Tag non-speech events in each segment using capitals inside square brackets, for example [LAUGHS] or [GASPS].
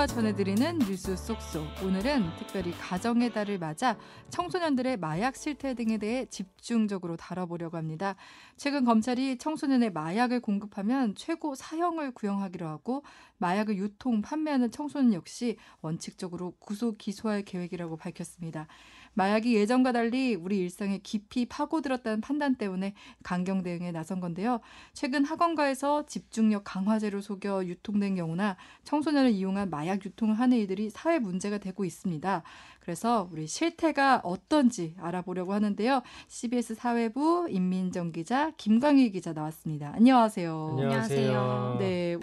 여러분과 전해드리는 뉴스 쏙쏙. 오늘은 특별히 가정의 달을 맞아 청소년들의 마약 실태 등에 대해 집중적으로 다뤄보려고 합니다. 최근 검찰이 청소년의 마약을 공급하면 최고 사형을 구형하기로 하고 마약을 유통, 판매하는 청소년 역시 원칙적으로 구속 기소할 계획이라고 밝혔습니다. 마약이 예전과 달리 우리 일상에 깊이 파고들었다는 판단 때문에 강경 대응에 나선 건데요. 최근 학원가에서 집중력 강화제로 속여 유통된 경우나 청소년을 이용한 마약 유통을 하는 이들이 사회 문제가 되고 있습니다. 그래서 우리 실태가 어떤지 알아보려고 하는데요. CBS 사회부 임민정 기자, 김광희 기자 나왔습니다. 안녕하세요. 안녕하세요. 네.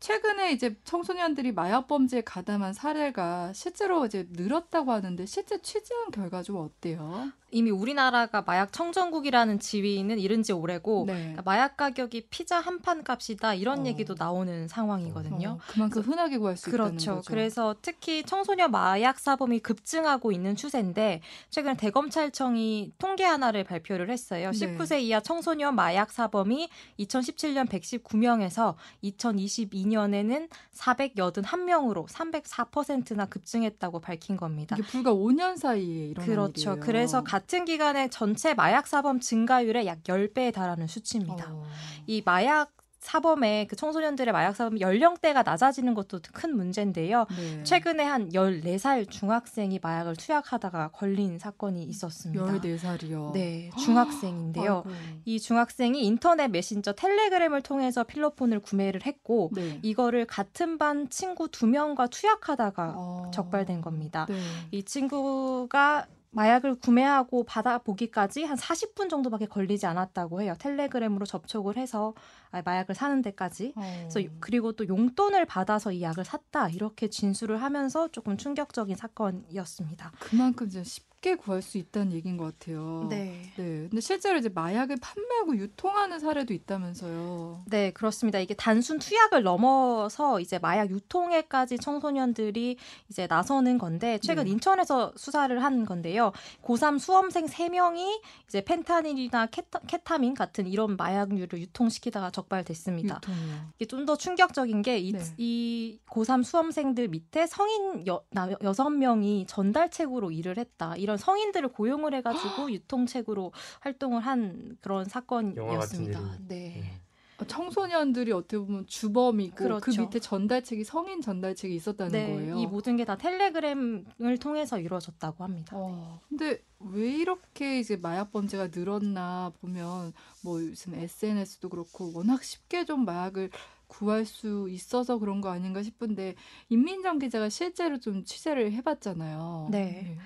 최근에 이제 청소년들이 마약 범죄에 가담한 사례가 실제로 이제 늘었다고 하는데 실제 취재한 결과 좀 어때요? 이미 우리나라가 마약 청정국이라는 지위는 이른 지 오래고 네. 그러니까 마약 가격이 피자 한 판 값이다 이런 어. 얘기도 나오는 상황이거든요. 어, 그만큼 흔하게 구할 수 있다는 그렇죠. 거죠. 그래서 특히 청소년 마약 사범이 급증하고 있는 추세인데 최근 대검찰청이 통계 하나를 발표를 했어요. 네. 19세 이하 청소년 마약 사범이 2017년 119명에서 2022년에는 481명으로 304%나 급증했다고 밝힌 겁니다. 이게 불과 5년 사이에 일어난 그렇죠. 일이에요. 그래서 같은 기간에 전체 마약 사범 증가율의 약 10배에 달하는 수치입니다. 어. 이 마약 사범의 그 청소년들의 마약 사범 연령대가 낮아지는 것도 큰 문제인데요. 네. 최근에 한 14살 중학생이 마약을 투약하다가 걸린 사건이 있었습니다. 14살이요. 네, 중학생인데요. 아이고. 이 중학생이 인터넷 메신저 텔레그램을 통해서 필로폰을 구매를 했고 네. 이거를 같은 반 친구 두 명과 투약하다가 어. 적발된 겁니다. 네. 이 친구가 마약을 구매하고 받아보기까지 한 40분 정도밖에 걸리지 않았다고 해요. 텔레그램으로 접촉을 해서 아, 마약을 사는 데까지. 어. 그래서 그리고 또 용돈을 받아서 이 약을 샀다 이렇게 진술을 하면서 조금 충격적인 사건이었습니다. 그만큼 이제 쉽게 구할 수 있다는 얘기인 것 같아요. 네. 네. 근데 실제로 이제 마약을 판매하고 유통하는 사례도 있다면서요. 네, 그렇습니다. 이게 단순 투약을 넘어서 이제 마약 유통에까지 청소년들이 이제 나서는 건데 최근 네. 인천에서 수사를 한 건데요. 고3 수험생 3명이 이제 펜타닐이나 케타, 케타민 같은 이런 마약류를 유통시키다가 적발됐습니다. 유통이요. 이게 좀 더 충격적인 게이 네. 이 고3 수험생들 밑에 성인 여, 나, 여섯 명이 전달책으로 일을 했다. 이런 성인들을 고용을 해가지고 [GASPS] 유통책으로 활동을 한 그런 사건이었습니다. 네. 어, 청소년들이 어떻게 보면 주범이고 그 그렇죠. 밑에 전달책이 성인 전달책이 있었다는 네, 거예요. 이 모든 게 다 텔레그램을 통해서 이루어졌다고 합니다. 어, 근데 왜 이렇게 이제 마약 범죄가 늘었나 보면 뭐 요즘 SNS도 그렇고 워낙 쉽게 좀 마약을 구할 수 있어서 그런 거 아닌가 싶은데 임민정 기자가 실제로 좀 취재를 해봤잖아요. 네. 이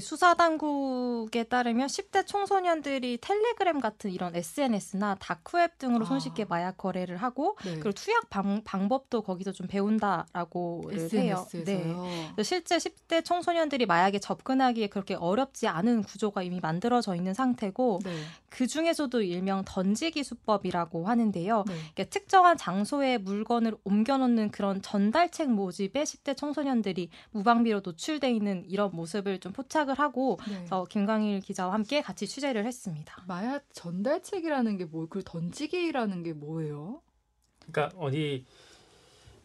수사 당국에 따르면 10대 청소년들이 텔레그램 같은 이런 SNS나 다크웹 등으로 아. 손쉽게 마약 거래를 하고 네. 그리고 투약 방, 방법도 거기서 좀 배운다라고 해요. 네. 실제 10대 청소년들이 마약에 접근하기에 그렇게 어렵지 않은 구조가 이미 만들어져 있는 상태고 네. 그 중에서도 일명 던지기 수법이라고 하는데요. 네. 이게 특정한 장소에 물건을 옮겨놓는 그런 전달책 모집에 10대 청소년들이 무방비로 노출돼 있는 이런 모습을 좀 포착 을 하고 네. 그래서 김광일 기자와 함께 같이 취재를 했습니다. 마약 전달책이라는 게 뭐, 그 던지기라는 게 뭐예요? 그러니까 어디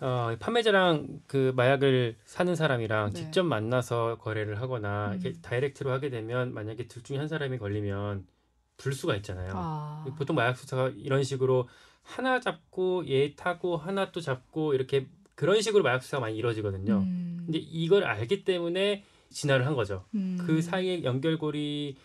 어, 판매자랑 그 마약을 사는 사람이랑 네. 직접 만나서 거래를 하거나 음. 이렇게 다이렉트로 하게 되면 만약에 둘 중에 한 사람이 걸리면 불수가 있잖아요. 아. 보통 마약 수사가 이런 식으로 하나 잡고 얘 타고 하나 또 잡고 이렇게 그런 식으로 마약 수사가 많이 이루어지거든요. 음. 근데 이걸 알기 때문에 진화를 한 거죠. 음. 그 사이에 연결고리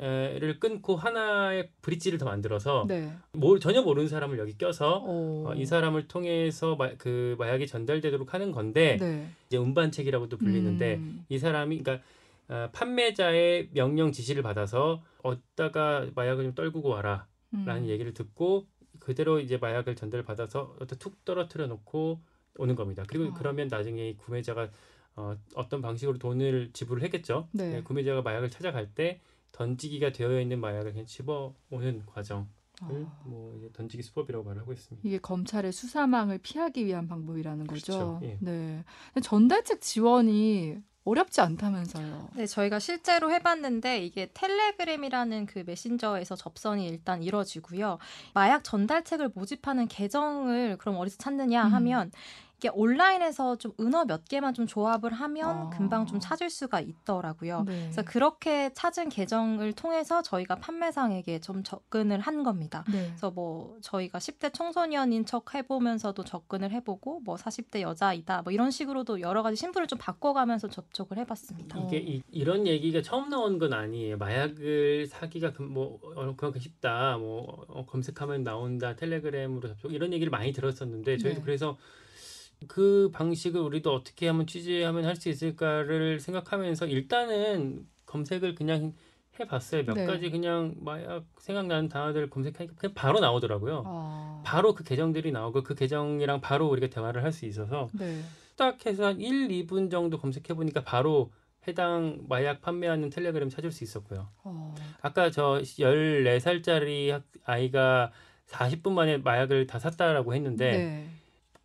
를 끊고 하나의 브릿지를 더 만들어서 네. 모, 전혀 모르는 사람을 여기 껴서 어. 어, 이 사람을 통해서 마, 그 마약이 전달되도록 하는 건데 네. 이제 운반책이라고도 불리는데 음. 이 사람이 그러니까 어, 판매자의 명령 지시를 받아서 어디다가 마약을 좀 떨구고 와라라는 음. 얘기를 듣고 그대로 이제 마약을 전달 받아서 어떤 툭 떨어뜨려 놓고 오는 겁니다. 그리고 아. 그러면 나중에 이 구매자가 어, 어떤 방식으로 돈을 지불을 했겠죠. 네. 네, 구매자가 마약을 찾아갈 때 던지기가 되어 있는 마약을 그냥 집어 오는 과정을 아. 뭐 이제 던지기 수법이라고 말을 하고 있습니다. 이게 검찰의 수사망을 피하기 위한 방법이라는 거죠. 그렇죠. 예. 네. 전달책 지원이 어렵지 않다면서요. 네, 저희가 실제로 해봤는데 이게 텔레그램이라는 그 메신저에서 접선이 일단 이뤄지고요. 마약 전달책을 모집하는 계정을 그럼 어디서 찾느냐 음. 하면 이게 온라인에서 좀 은어 몇 개만 좀 조합을 하면 아. 금방 좀 찾을 수가 있더라고요. 네. 그래서 그렇게 찾은 계정을 통해서 저희가 판매상에게 좀 접근을 한 겁니다. 네. 그래서 뭐 저희가 10대 청소년인 척 해보면서도 접근을 해보고 뭐 40대 여자이다 뭐 이런 식으로도 여러 가지 신분을 좀 바꿔가면서 접촉을 해봤습니다. 어. 이게 이, 런 얘기가 처음 나온 건 아니에요. 마약을 사기가 그, 뭐 어, 그만큼 쉽다. 뭐 어, 검색하면 나온다. 텔레그램으로 접촉 이런 얘기를 많이 들었었는데 저희도 네. 그래서 그 방식을 우리도 어떻게 하면 취재하면 할 수 있을까를 생각하면서 일단은 검색을 그냥 해봤어요. 몇 네. 가지 그냥 마약 생각나는 단어들을 검색하니까 그냥 바로 나오더라고요. 아. 바로 그 계정들이 나오고 그 계정이랑 바로 우리가 대화를 할 수 있어서 네. 딱 해서 한 1, 2분 정도 검색해 보니까 바로 해당 마약 판매하는 텔레그램 찾을 수 있었고요. 어. 아까 저 14살짜리 아이가 40분 만에 마약을 다 샀다라고 했는데 네.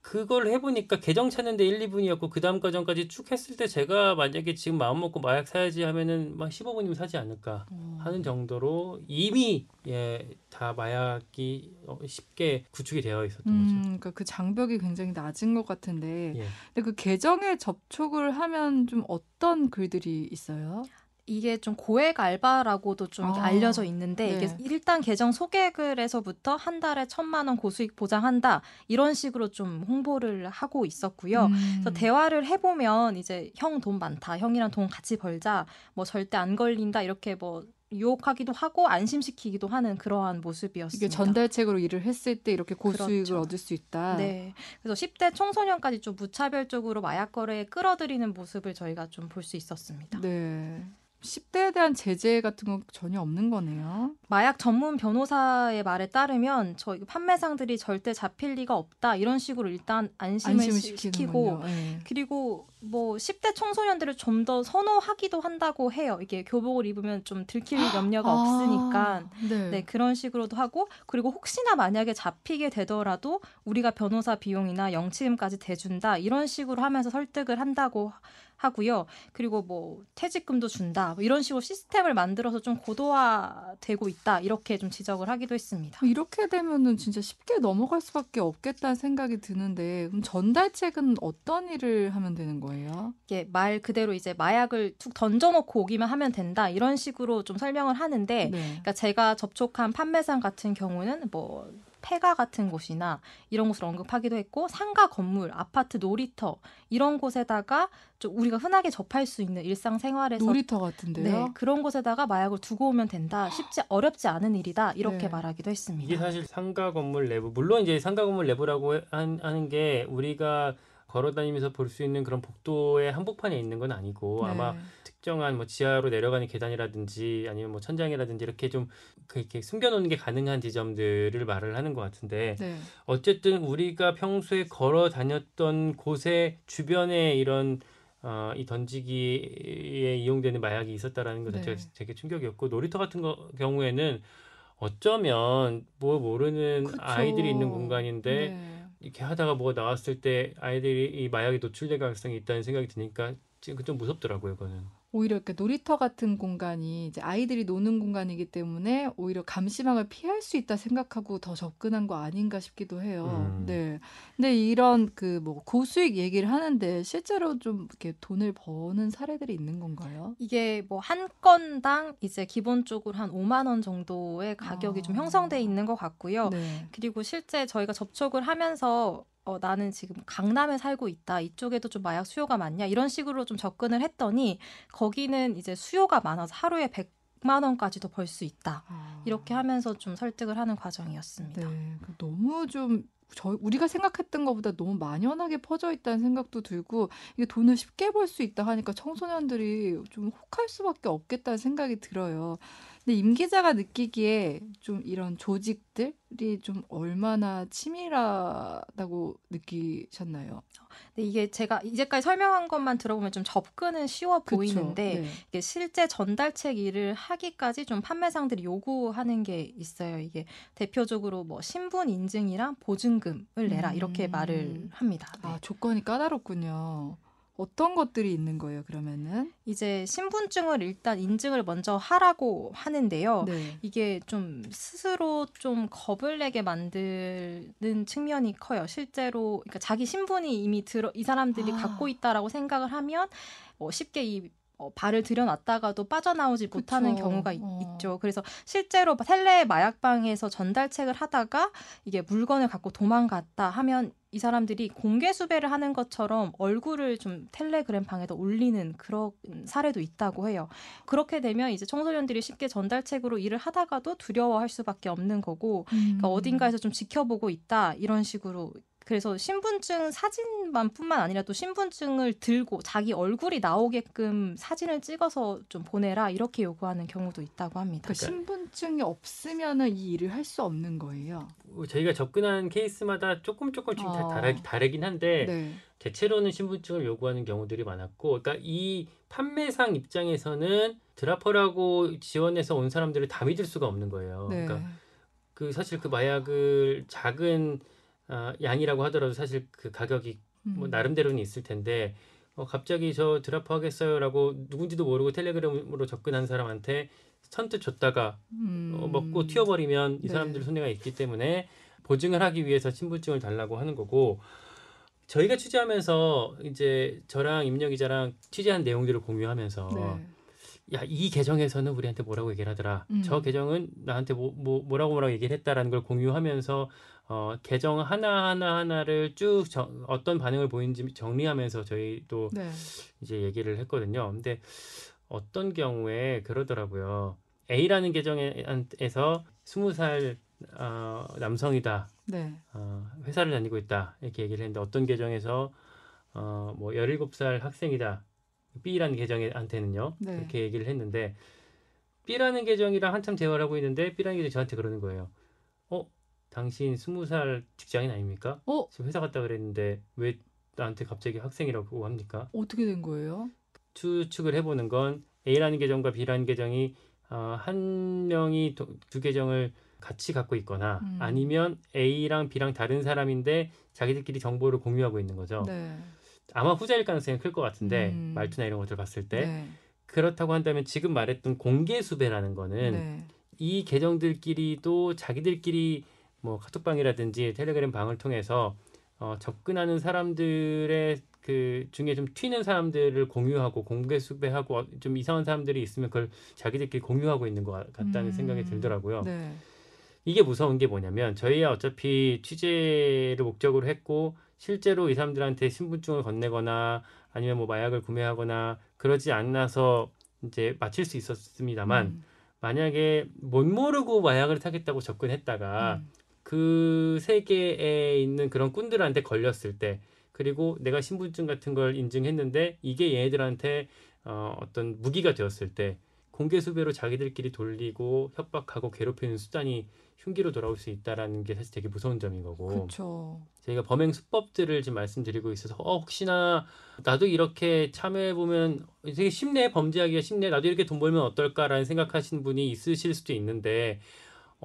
그걸 해보니까 계정 찾는데 1, 2분이었고 그 다음 과정까지 쭉 했을 때 제가 만약에 지금 마음 먹고 마약 사야지 하면은 막 15분이면 사지 않을까 어. 하는 정도로 이미 예, 다 마약이 어, 쉽게 구축이 되어 있었던 음, 거죠. 그러니까 그 장벽이 굉장히 낮은 것 같은데, 예. 근데 그 계정에 접촉을 하면 좀 어떤 글들이 있어요? 이게 좀 고액 알바라고도 좀 아, 알려져 있는데 네. 이게 일단 계정 소개글에서부터 한 달에 천만 원 고수익 보장한다 이런 식으로 좀 홍보를 하고 있었고요. 음. 그래서 대화를 해보면 이제 형 돈 많다, 형이랑 돈 같이 벌자, 뭐 절대 안 걸린다 이렇게 뭐 유혹하기도 하고 안심시키기도 하는 그러한 모습이었습니다. 이게 전달책으로 일을 했을 때 이렇게 고수익을 그렇죠. 얻을 수 있다. 네. 그래서 10대 청소년까지 좀 무차별적으로 마약 거래에 끌어들이는 모습을 저희가 좀 볼 수 있었습니다. 네. 10대에 대한 제재 같은 건 전혀 없는 거네요. 마약 전문 변호사의 말에 따르면 저희 판매상들이 절대 잡힐 리가 없다 이런 식으로 일단 안심을, 안심을 시-. 시키고 네. 그리고 뭐 10대 청소년들을 좀 더 선호하기도 한다고 해요. 이게 교복을 입으면 좀 들킬 염려가 없으니까. 아, 네. 네, 그런 식으로도 하고 그리고 혹시나 만약에 잡히게 되더라도 우리가 변호사 비용이나 영치금까지 대준다. 이런 식으로 하면서 설득을 한다고 하고요. 그리고 뭐 퇴직금도 준다. 뭐 이런 식으로 시스템을 만들어서 좀 고도화되고 있다. 이렇게 좀 지적을 하기도 했습니다. 이렇게 되면은 진짜 쉽게 넘어갈 수밖에 없겠다는 생각이 드는데 그럼 전달책은 어떤 일을 하면 되는 거예요? 이게 말 그대로 이제 마약을 툭 던져놓고 오기만 하면 된다. 이런 식으로 좀 설명을 하는데 네. 그러니까 제가 접촉한 판매상 같은 경우는 뭐 폐가 같은 곳이나 이런 곳을 언급하기도 했고 상가 건물, 아파트 놀이터 이런 곳에다가 좀 우리가 흔하게 접할 수 있는 일상 생활에서 놀이터 같은데요. 네, 그런 곳에다가 마약을 두고 오면 된다. 쉽지 어렵지 않은 일이다. 이렇게 네. 말하기도 했습니다. 이게 사실 상가 건물 내부 물론 이제 상가 건물 내부라고 한- 하는 게 우리가 걸어다니면서 볼 수 있는 그런 복도의 한복판에 있는 건 아니고 네. 아마 특정한 뭐 지하로 내려가는 계단이라든지 아니면 뭐 천장이라든지 이렇게 좀 그렇게 숨겨놓는 게 가능한 지점들을 말을 하는 것 같은데 네. 어쨌든 우리가 평소에 걸어 다녔던 곳의 주변에 이런 어, 이 던지기에 이용되는 마약이 있었다라는 것 자체가 네. 되게 충격이었고 놀이터 같은 거, 경우에는 어쩌면 뭐 모르는 그쵸. 아이들이 있는 공간인데 네. 이렇게 하다가 뭐가 나왔을 때 아이들이 이 마약에 노출될 가능성이 있다는 생각이 드니까 지금 좀 무섭더라고요, 그거는. 오히려 이렇게 놀이터 같은 공간이 이제 아이들이 노는 공간이기 때문에 오히려 감시망을 피할 수 있다 생각하고 더 접근한 거 아닌가 싶기도 해요. 음. 네. 근데 이런 그 뭐 고수익 얘기를 하는데 실제로 좀 이렇게 돈을 버는 사례들이 있는 건가요? 이게 뭐 한 건당 이제 기본적으로 한 5만 원 정도의 가격이 좀 아. 형성돼 있는 것 같고요. 네. 그리고 실제 저희가 접촉을 하면서 어, 나는 지금 강남에 살고 있다. 이쪽에도 좀 마약 수요가 많냐. 이런 식으로 좀 접근을 했더니 거기는 이제 수요가 많아서 하루에 100만 원까지도 벌 수 있다. 아. 이렇게 하면서 좀 설득을 하는 과정이었습니다. 네. 그 너무 좀 저, 우리가 생각했던 것보다 너무 만연하게 퍼져 있다는 생각도 들고 이게 돈을 쉽게 벌 수 있다 하니까 청소년들이 좀 혹할 수밖에 없겠다는 생각이 들어요. 근데 임 기자가 느끼기에 좀 이런 조직들이 좀 얼마나 치밀하다고 느끼셨나요? 근데 이게 제가 이제까지 설명한 것만 들어보면 좀 접근은 쉬워 그쵸? 보이는데 네. 이게 실제 전달책 일을 하기까지 좀 판매상들이 요구하는 게 있어요. 이게 대표적으로 뭐 신분 인증이랑 보증금을 내라 이렇게 음. 말을 합니다. 네. 아 조건이 까다롭군요. 어떤 것들이 있는 거예요, 그러면은? 이제 신분증을 일단 인증을 먼저 하라고 하는데요. 네. 이게 좀 스스로 좀 겁을 내게 만드는 측면이 커요. 실제로 그러니까 자기 신분이 이미 들어 이 사람들이 아. 갖고 있다라고 생각을 하면 어, 쉽게 이 어, 발을 들여놨다가도 빠져나오지 못하는 그쵸. 경우가 이- 어. 있죠. 그래서 실제로 텔레 마약방에서 전달책을 하다가 이게 물건을 갖고 도망갔다 하면 이 사람들이 공개 수배를 하는 것처럼 얼굴을 좀 텔레그램 방에다 올리는 그런 사례도 있다고 해요. 그렇게 되면 이제 청소년들이 쉽게 전달책으로 일을 하다가도 두려워할 수밖에 없는 거고 그러니까 음. 어딘가에서 좀 지켜보고 있다 이런 식으로 그래서 신분증 사진만뿐만 아니라 또 신분증을 들고 자기 얼굴이 나오게끔 사진을 찍어서 좀 보내라 이렇게 요구하는 경우도 있다고 합니다. 그 신분증이 없으면은 이 일을 할 수 없는 거예요. 저희가 접근한 케이스마다 조금 조금씩 다 어. 다르, 다르긴 한데 네. 대체로는 신분증을 요구하는 경우들이 많았고, 그러니까 이 판매상 입장에서는 드라퍼라고 지원해서 온 사람들을 다 믿을 수가 없는 거예요. 네. 그러니까 그 사실 그 마약을 작은 아, 양이라고 하더라도 사실 그 가격이 뭐 음. 나름대로는 있을 텐데 어, 갑자기 저 드라퍼 하겠어요라고 누군지도 모르고 텔레그램으로 접근한 사람한테 선뜻 줬다가 음. 어, 먹고 튀어버리면 이 네. 사람들 손해가 있기 때문에 보증을 하기 위해서 신분증을 달라고 하는 거고 저희가 취재하면서 이제 저랑 임력 기자랑 취재한 내용들을 공유하면서 네. 야이 계정에서는 우리한테 뭐라고 얘기를 하더라 음. 저 계정은 나한테 뭐, 뭐 뭐라고 뭐라고 얘기를 했다라는 걸 공유하면서 어 계정 하나 하나 하나를 쭉 정- 어떤 반응을 보이는지 정리하면서 저희도 네. 이제 얘기를 했거든요. 근데 어떤 경우에 그러더라고요. A라는 계정에서 스무 살 어, 남성이다. 네. 어, 회사를 다니고 있다. 이렇게 얘기를 했는데 어떤 계정에서 어, 뭐 17살 학생이다. B라는 계정한테는요. 네. 그렇게 얘기를 했는데 B라는 계정이랑 한참 대화를 하고 있는데 B라는 계정이 저한테 그러는 거예요. 어? 당신 20살 직장인 아닙니까? 어 지금 회사 갔다 그랬는데 왜 나한테 갑자기 학생이라고 합니까? 어떻게 된 거예요? 추측을 해보는 건 A라는 계정과 B라는 계정이 어, 한 명이 도- 두 계정을 같이 갖고 있거나 음. 아니면 A랑 B랑 다른 사람인데 자기들끼리 정보를 공유하고 있는 거죠. 네. 아마 후자일 가능성이 클 것 같은데 음. 말투나 이런 것들 봤을 때 네. 그렇다고 한다면 지금 말했던 공개 수배라는 거는 네. 이 계정들끼리도 자기들끼리 뭐 카톡방이라든지 텔레그램 방을 통해서 어, 접근하는 사람들의 그 중에 좀 튀는 사람들을 공유하고 공개 수배하고 어, 좀 이상한 사람들이 있으면 그걸 자기들끼리 공유하고 있는 것 같다는 음. 생각이 들더라고요. 네. 이게 무서운 게 뭐냐면 저희야 어차피 취재를 목적으로 했고 실제로 이 사람들한테 신분증을 건네거나 아니면 뭐 마약을 구매하거나 그러지 않아서 이제 마칠 수 있었습니다만 음. 만약에 못 모르고 마약을 사겠다고 접근했다가 음. 그 세계에 있는 그런 꾼들한테 걸렸을 때 그리고 내가 신분증 같은 걸 인증했는데 이게 얘네들한테 어, 어떤 무기가 되었을 때 공개 수배로 자기들끼리 돌리고 협박하고 괴롭히는 수단이 흉기로 돌아올 수 있다라는 게 사실 되게 무서운 점인 거고 그렇죠. 저희가 범행 수법들을 지금 말씀드리고 있어서 어, 혹시나 나도 이렇게 참여해 보면 되게 쉽네 범죄하기가 쉽네 나도 이렇게 돈 벌면 어떨까라는 생각하시는 분이 있으실 수도 있는데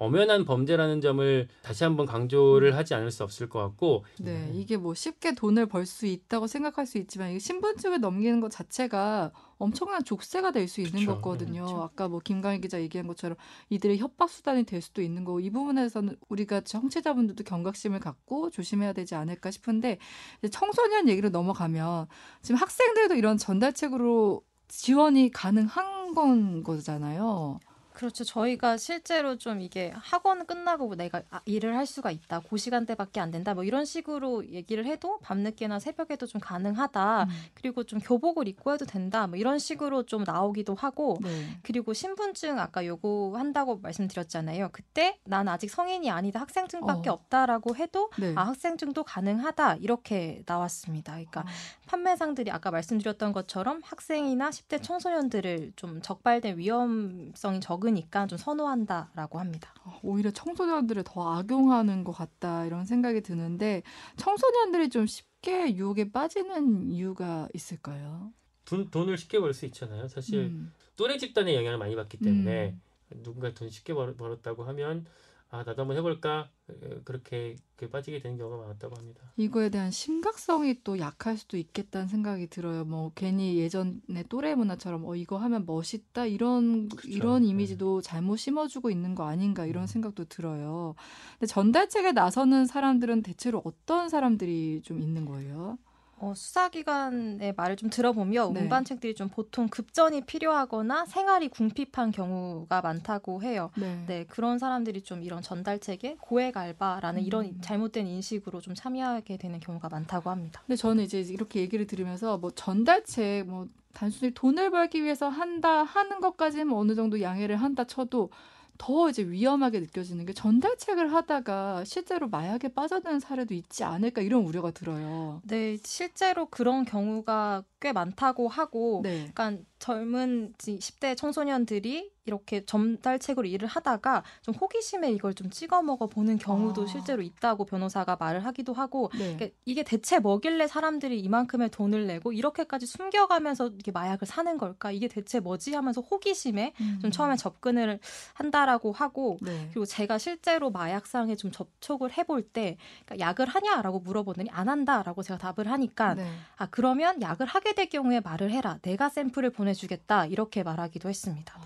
엄연한 범죄라는 점을 다시 한번 강조를 하지 않을 수 없을 것 같고 네, 이게 뭐 쉽게 돈을 벌 수 있다고 생각할 수 있지만 이 신분증을 넘기는 것 자체가 엄청난 족쇄가 될 수 있는 그쵸. 거거든요. 그쵸. 아까 뭐 김강희 기자 얘기한 것처럼 이들의 협박 수단이 될 수도 있는 거고 이 부분에서는 우리가 청취자분들도 경각심을 갖고 조심해야 되지 않을까 싶은데 이제 청소년 얘기로 넘어가면 지금 학생들도 이런 전달책으로 지원이 가능한 건 거잖아요. 그렇죠. 저희가 실제로 좀 이게 학원 끝나고 내가 아, 일을 할 수가 있다. 그 시간대밖에 안 된다. 뭐 이런 식으로 얘기를 해도 밤늦게나 새벽에도 좀 가능하다. 음. 그리고 좀 교복을 입고 해도 된다. 뭐 이런 식으로 좀 나오기도 하고 네. 그리고 신분증 아까 요구한다고 말씀드렸잖아요. 그때 난 아직 성인이 아니다. 학생증밖에 어. 없다라고 해도 네. 아 학생증도 가능하다. 이렇게 나왔습니다. 그러니까 아, 판매상들이 아까 말씀드렸던 것처럼 학생이나 10대 청소년들을 좀 적발된 위험성이 적 으니까 좀 선호한다라고 합니다. 오히려 청소년들을 더 악용하는 것 같다 이런 생각이 드는데 청소년들이 좀 쉽게 유혹에 빠지는 이유가 있을까요? 돈, 돈을 쉽게 벌 수 있잖아요. 사실 음. 또래 집단의 영향을 많이 받기 때문에 음. 누군가 돈 쉽게 벌, 벌었다고 하면 아 나도 한번 해볼까 어, 그렇게 그 빠지게 되는 경우가 많았다고 합니다. 이거에 대한 심각성이 또 약할 수도 있겠다는 생각이 들어요. 뭐 괜히 예전에 또래 문화처럼 어 이거 하면 멋있다 이런 그쵸. 이런 네. 이미지도 잘못 심어주고 있는 거 아닌가 이런 음. 생각도 들어요. 근데 전달책에 나서는 사람들은 대체로 어떤 사람들이 좀 있는 거예요? 어, 수사기관의 말을 좀 들어보면 네. 운반책들이 좀 보통 급전이 필요하거나 생활이 궁핍한 경우가 많다고 해요. 네. 네, 그런 사람들이 좀 이런 전달책에 고액 알바라는 이런 음. 잘못된 인식으로 좀 참여하게 되는 경우가 많다고 합니다. 근데 저는 이제 이렇게 얘기를 들으면서 뭐 전달책 뭐 단순히 돈을 벌기 위해서 한다 하는 것까지는 뭐 어느 정도 양해를 한다 쳐도 더 이제 위험하게 느껴지는 게 전달책을 하다가 실제로 마약에 빠져드는 사례도 있지 않을까 이런 우려가 들어요. 네, 실제로 그런 경우가 꽤 많다고 하고 네. 약간 젊은 10대 청소년들이 이렇게 전달책으로 일을 하다가 좀 호기심에 이걸 좀 찍어 먹어 보는 경우도 아. 실제로 있다고 변호사가 말을 하기도 하고 네. 이게, 이게 대체 뭐길래 사람들이 이만큼의 돈을 내고 이렇게까지 숨겨가면서 이게 마약을 사는 걸까? 이게 대체 뭐지 하면서 호기심에 좀 음. 처음에 접근을 한다라고 하고 네. 그리고 제가 실제로 마약상에 좀 접촉을 해볼 때 그러니까 약을 하냐라고 물어보더니 안 한다라고 제가 답을 하니까 네. 아 그러면 약을 하게 될 경우에 말을 해라 내가 샘플을 보내주겠다 이렇게 말하기도 했습니다.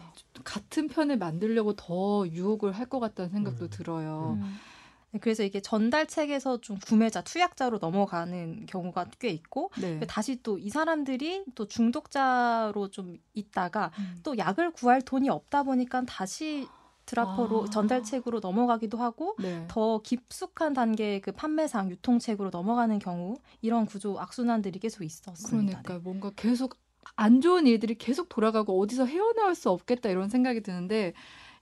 같은 편을 만들려고 더 유혹을 할 것 같다는 생각도 음. 들어요. 음. 네, 그래서 이게 전달책에서 좀 구매자, 투약자로 넘어가는 경우가 꽤 있고 네. 다시 또 이 사람들이 또 중독자로 좀 있다가 음. 또 약을 구할 돈이 없다 보니까 다시 드라퍼로 아. 전달책으로 넘어가기도 하고 네. 더 깊숙한 단계의 그 판매상 유통책으로 넘어가는 경우 이런 구조 악순환들이 계속 있었습니다. 그러니까 뭔가 계속 안 좋은 일들이 계속 돌아가고 어디서 헤어나올 수 없겠다 이런 생각이 드는데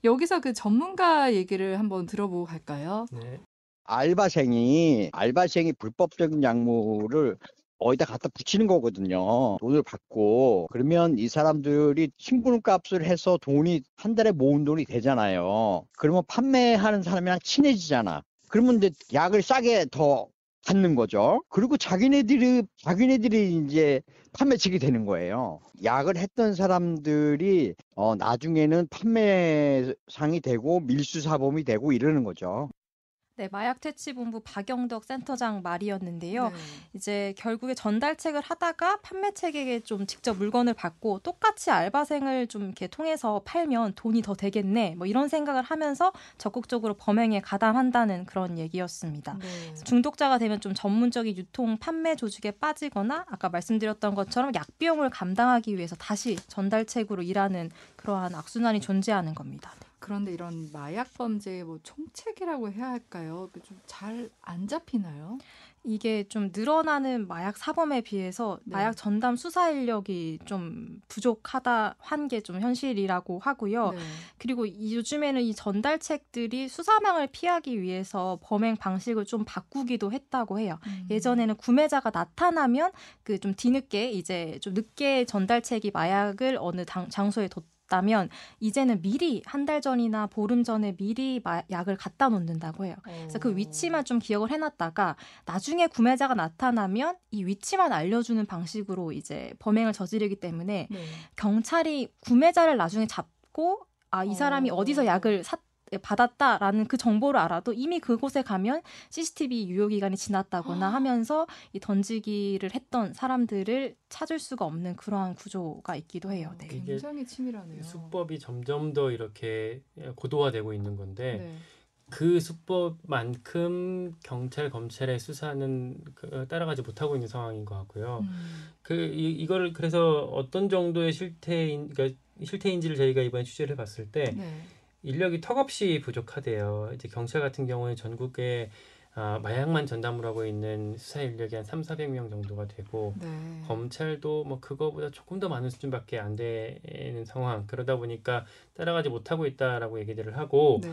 여기서 그 전문가 얘기를 한번 들어보고 갈까요? 네. 알바생이 알바생이 불법적인 약물을 어디다 갖다 붙이는 거거든요. 돈을 받고 그러면 이 사람들이 신분 값을 해서 돈이 한 달에 모은 돈이 되잖아요. 그러면 판매하는 사람이랑 친해지잖아. 그러면 이제 약을 싸게 더 받는 거죠. 그리고 자기네들이 자기네들이 이제 판매책이 되는 거예요. 약을 했던 사람들이 어 나중에는 판매상이 되고 밀수 사범이 되고 이러는 거죠. 네, 마약 퇴치 본부 박영덕 센터장 말이었는데요. 네. 이제 결국에 전달책을 하다가 판매책에게 좀 직접 물건을 받고 똑같이 알바생을 좀 이렇게 통해서 팔면 돈이 더 되겠네. 뭐 이런 생각을 하면서 적극적으로 범행에 가담한다는 그런 얘기였습니다. 네. 중독자가 되면 좀 전문적인 유통 판매 조직에 빠지거나 아까 말씀드렸던 것처럼 약 비용을 감당하기 위해서 다시 전달책으로 일하는 그러한 악순환이 존재하는 겁니다. 그런데 이런 마약 범죄의 뭐 총책이라고 해야 할까요? 좀 잘 안 잡히나요? 이게 좀 늘어나는 마약 사범에 비해서 네. 마약 전담 수사 인력이 좀 부족하다 한 게 좀 현실이라고 하고요. 네. 그리고 이 요즘에는 이 전달책들이 수사망을 피하기 위해서 범행 방식을 좀 바꾸기도 했다고 해요. 음. 예전에는 구매자가 나타나면 그 좀 뒤늦게 이제 좀 늦게 전달책이 마약을 어느 당, 장소에 뒀 다면 이제는 미리 한 달 전이나 보름 전에 미리 마, 약을 갖다 놓는다고 해요. 그래서 그 위치만 좀 기억을 해놨다가 나중에 구매자가 나타나면 이 위치만 알려주는 방식으로 이제 범행을 저지르기 때문에 네. 경찰이 구매자를 나중에 잡고 아 이 사람이 어. 어. 디서 약을 샀 받았다라는 그 정보를 알아도 이미 그곳에 가면 CCTV 유효 기간이 지났다거나 아. 하면서 이 던지기를 했던 사람들을 찾을 수가 없는 그러한 구조가 있기도 해요. 네. 이게 굉장히 치밀하네요. 수법이 점점 더 이렇게 고도화되고 있는 건데 네. 그 수법만큼 경찰 검찰의 수사는 그 따라가지 못하고 있는 상황인 것 같고요. 음. 그 이, 이거를 그래서 어떤 정도의 실태인 그러니까 실태인지를 저희가 이번에 취재를 해봤을 때 네. 인력이 턱없이 부족하대요. 이제 경찰 같은 경우에 전국에 아, 마약만 전담을 하고 있는 수사 인력이 한 3, 400명 정도가 되고 네. 검찰도 뭐 그거보다 조금 더 많은 수준밖에 안 되는 상황. 그러다 보니까 따라가지 못하고 있다라고 얘기들을 하고 네.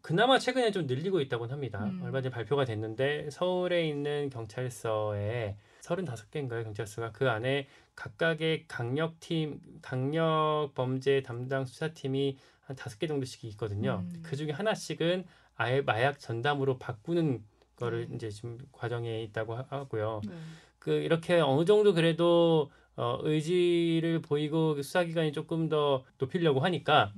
그나마 최근에 좀 늘리고 있다고는 합니다. 음. 얼마 전에 발표가 됐는데 서울에 있는 경찰서에 35개인가요? 경찰서가 그 안에 각각의 강력팀, 강력 범죄 담당 수사팀이 한 다섯 개 정도씩 있거든요. 음. 그 중에 하나씩은 아예 마약 전담으로 바꾸는 거를 네. 이제 지금 과정에 있다고 하- 하고요. 네. 그 이렇게 어느 정도 그래도 어, 의지를 보이고 수사기관이 조금 더 높이려고 하니까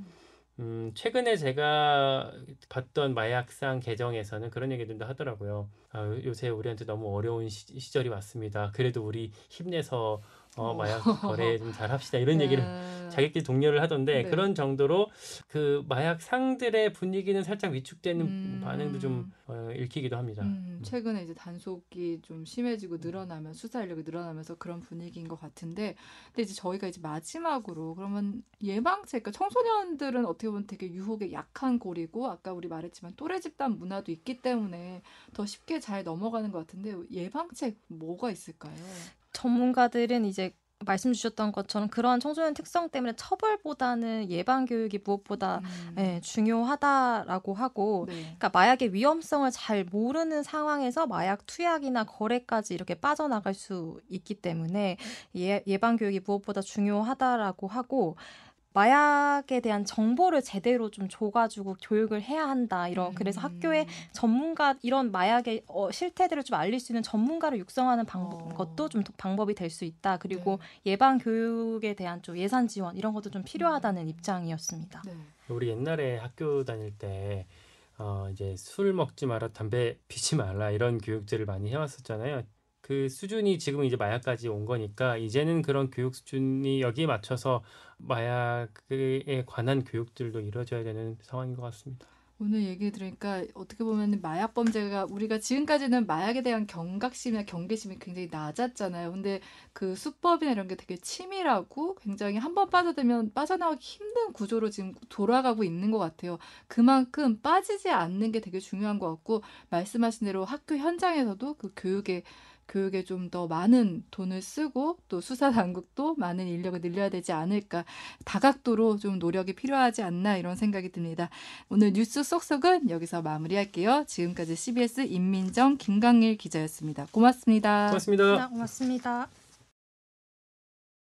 음, 최근에 제가 봤던 마약상 개정에서는 그런 얘기들도 하더라고요. 아, 요새 우리한테 너무 어려운 시, 시절이 왔습니다. 그래도 우리 힘내서 어, 어. 마약 거래 좀 잘합시다. 이런 얘기를 네. 자기끼리 독려를 하던데 네. 그런 정도로 그 마약 상들의 분위기는 살짝 위축되는 음. 반응도 좀 어, 읽히기도 합니다. 음, 최근에 이제 단속이 좀 심해지고 늘어나면 수사 인력이 늘어나면서 그런 분위기인 것 같은데, 근데 이제 저희가 이제 마지막으로 그러면 예방책, 그러니까 청소년들은 어떻게 보면 되게 유혹에 약한 고리고 아까 우리 말했지만 또래 집단 문화도 있기 때문에 더 쉽게 잘 넘어가는 것 같은데 예방책 뭐가 있을까요? 전문가들은 이제 말씀 주셨던 것처럼 그런 청소년 특성 때문에 처벌보다는 예방 교육이 무엇보다 음, 예, 중요하다라고 하고 네. 그러니까 마약의 위험성을 잘 모르는 상황에서 마약 투약이나 거래까지 이렇게 빠져나갈 수 있기 때문에 예, 예방 교육이 무엇보다 중요하다라고 하고 마약에 대한 정보를 제대로 좀 줘가지고 교육을 해야 한다 이런 그래서 음. 학교에 전문가 이런 마약의 어, 실태들을 좀 알릴 수 있는 전문가를 육성하는 방법 어. 것도 좀 방법이 될 수 있다 그리고 네. 예방 교육에 대한 좀 예산 지원 이런 것도 좀 필요하다는 입장이었습니다. 네. 우리 옛날에 학교 다닐 때 어, 이제 술 먹지 마라, 담배 [LAUGHS] 피지 말라 이런 교육들을 많이 해왔었잖아요. 그 수준이 지금 이제 마약까지 온 거니까 이제는 그런 교육 수준이 여기에 맞춰서 마약에 관한 교육들도 이루어져야 되는 상황인 것 같습니다. 오늘 얘기 들으니까 어떻게 보면 마약 범죄가 우리가 지금까지는 마약에 대한 경각심이나 경계심이 굉장히 낮았잖아요. 근데 그 수법이나 이런 게 되게 치밀하고 굉장히 한 번 빠져들면 빠져나오기 힘든 구조로 지금 돌아가고 있는 것 같아요. 그만큼 빠지지 않는 게 되게 중요한 것 같고 말씀하신 대로 학교 현장에서도 그 교육에 교육에 좀 더 많은 돈을 쓰고 또 수사 당국도 많은 인력을 늘려야 되지 않을까 다각도로 좀 노력이 필요하지 않나 이런 생각이 듭니다. 오늘 뉴스 쏙쏙은 여기서 마무리할게요. 지금까지 CBS 임민정 김강일 기자였습니다. 고맙습니다. 고맙습니다. 고맙습니다.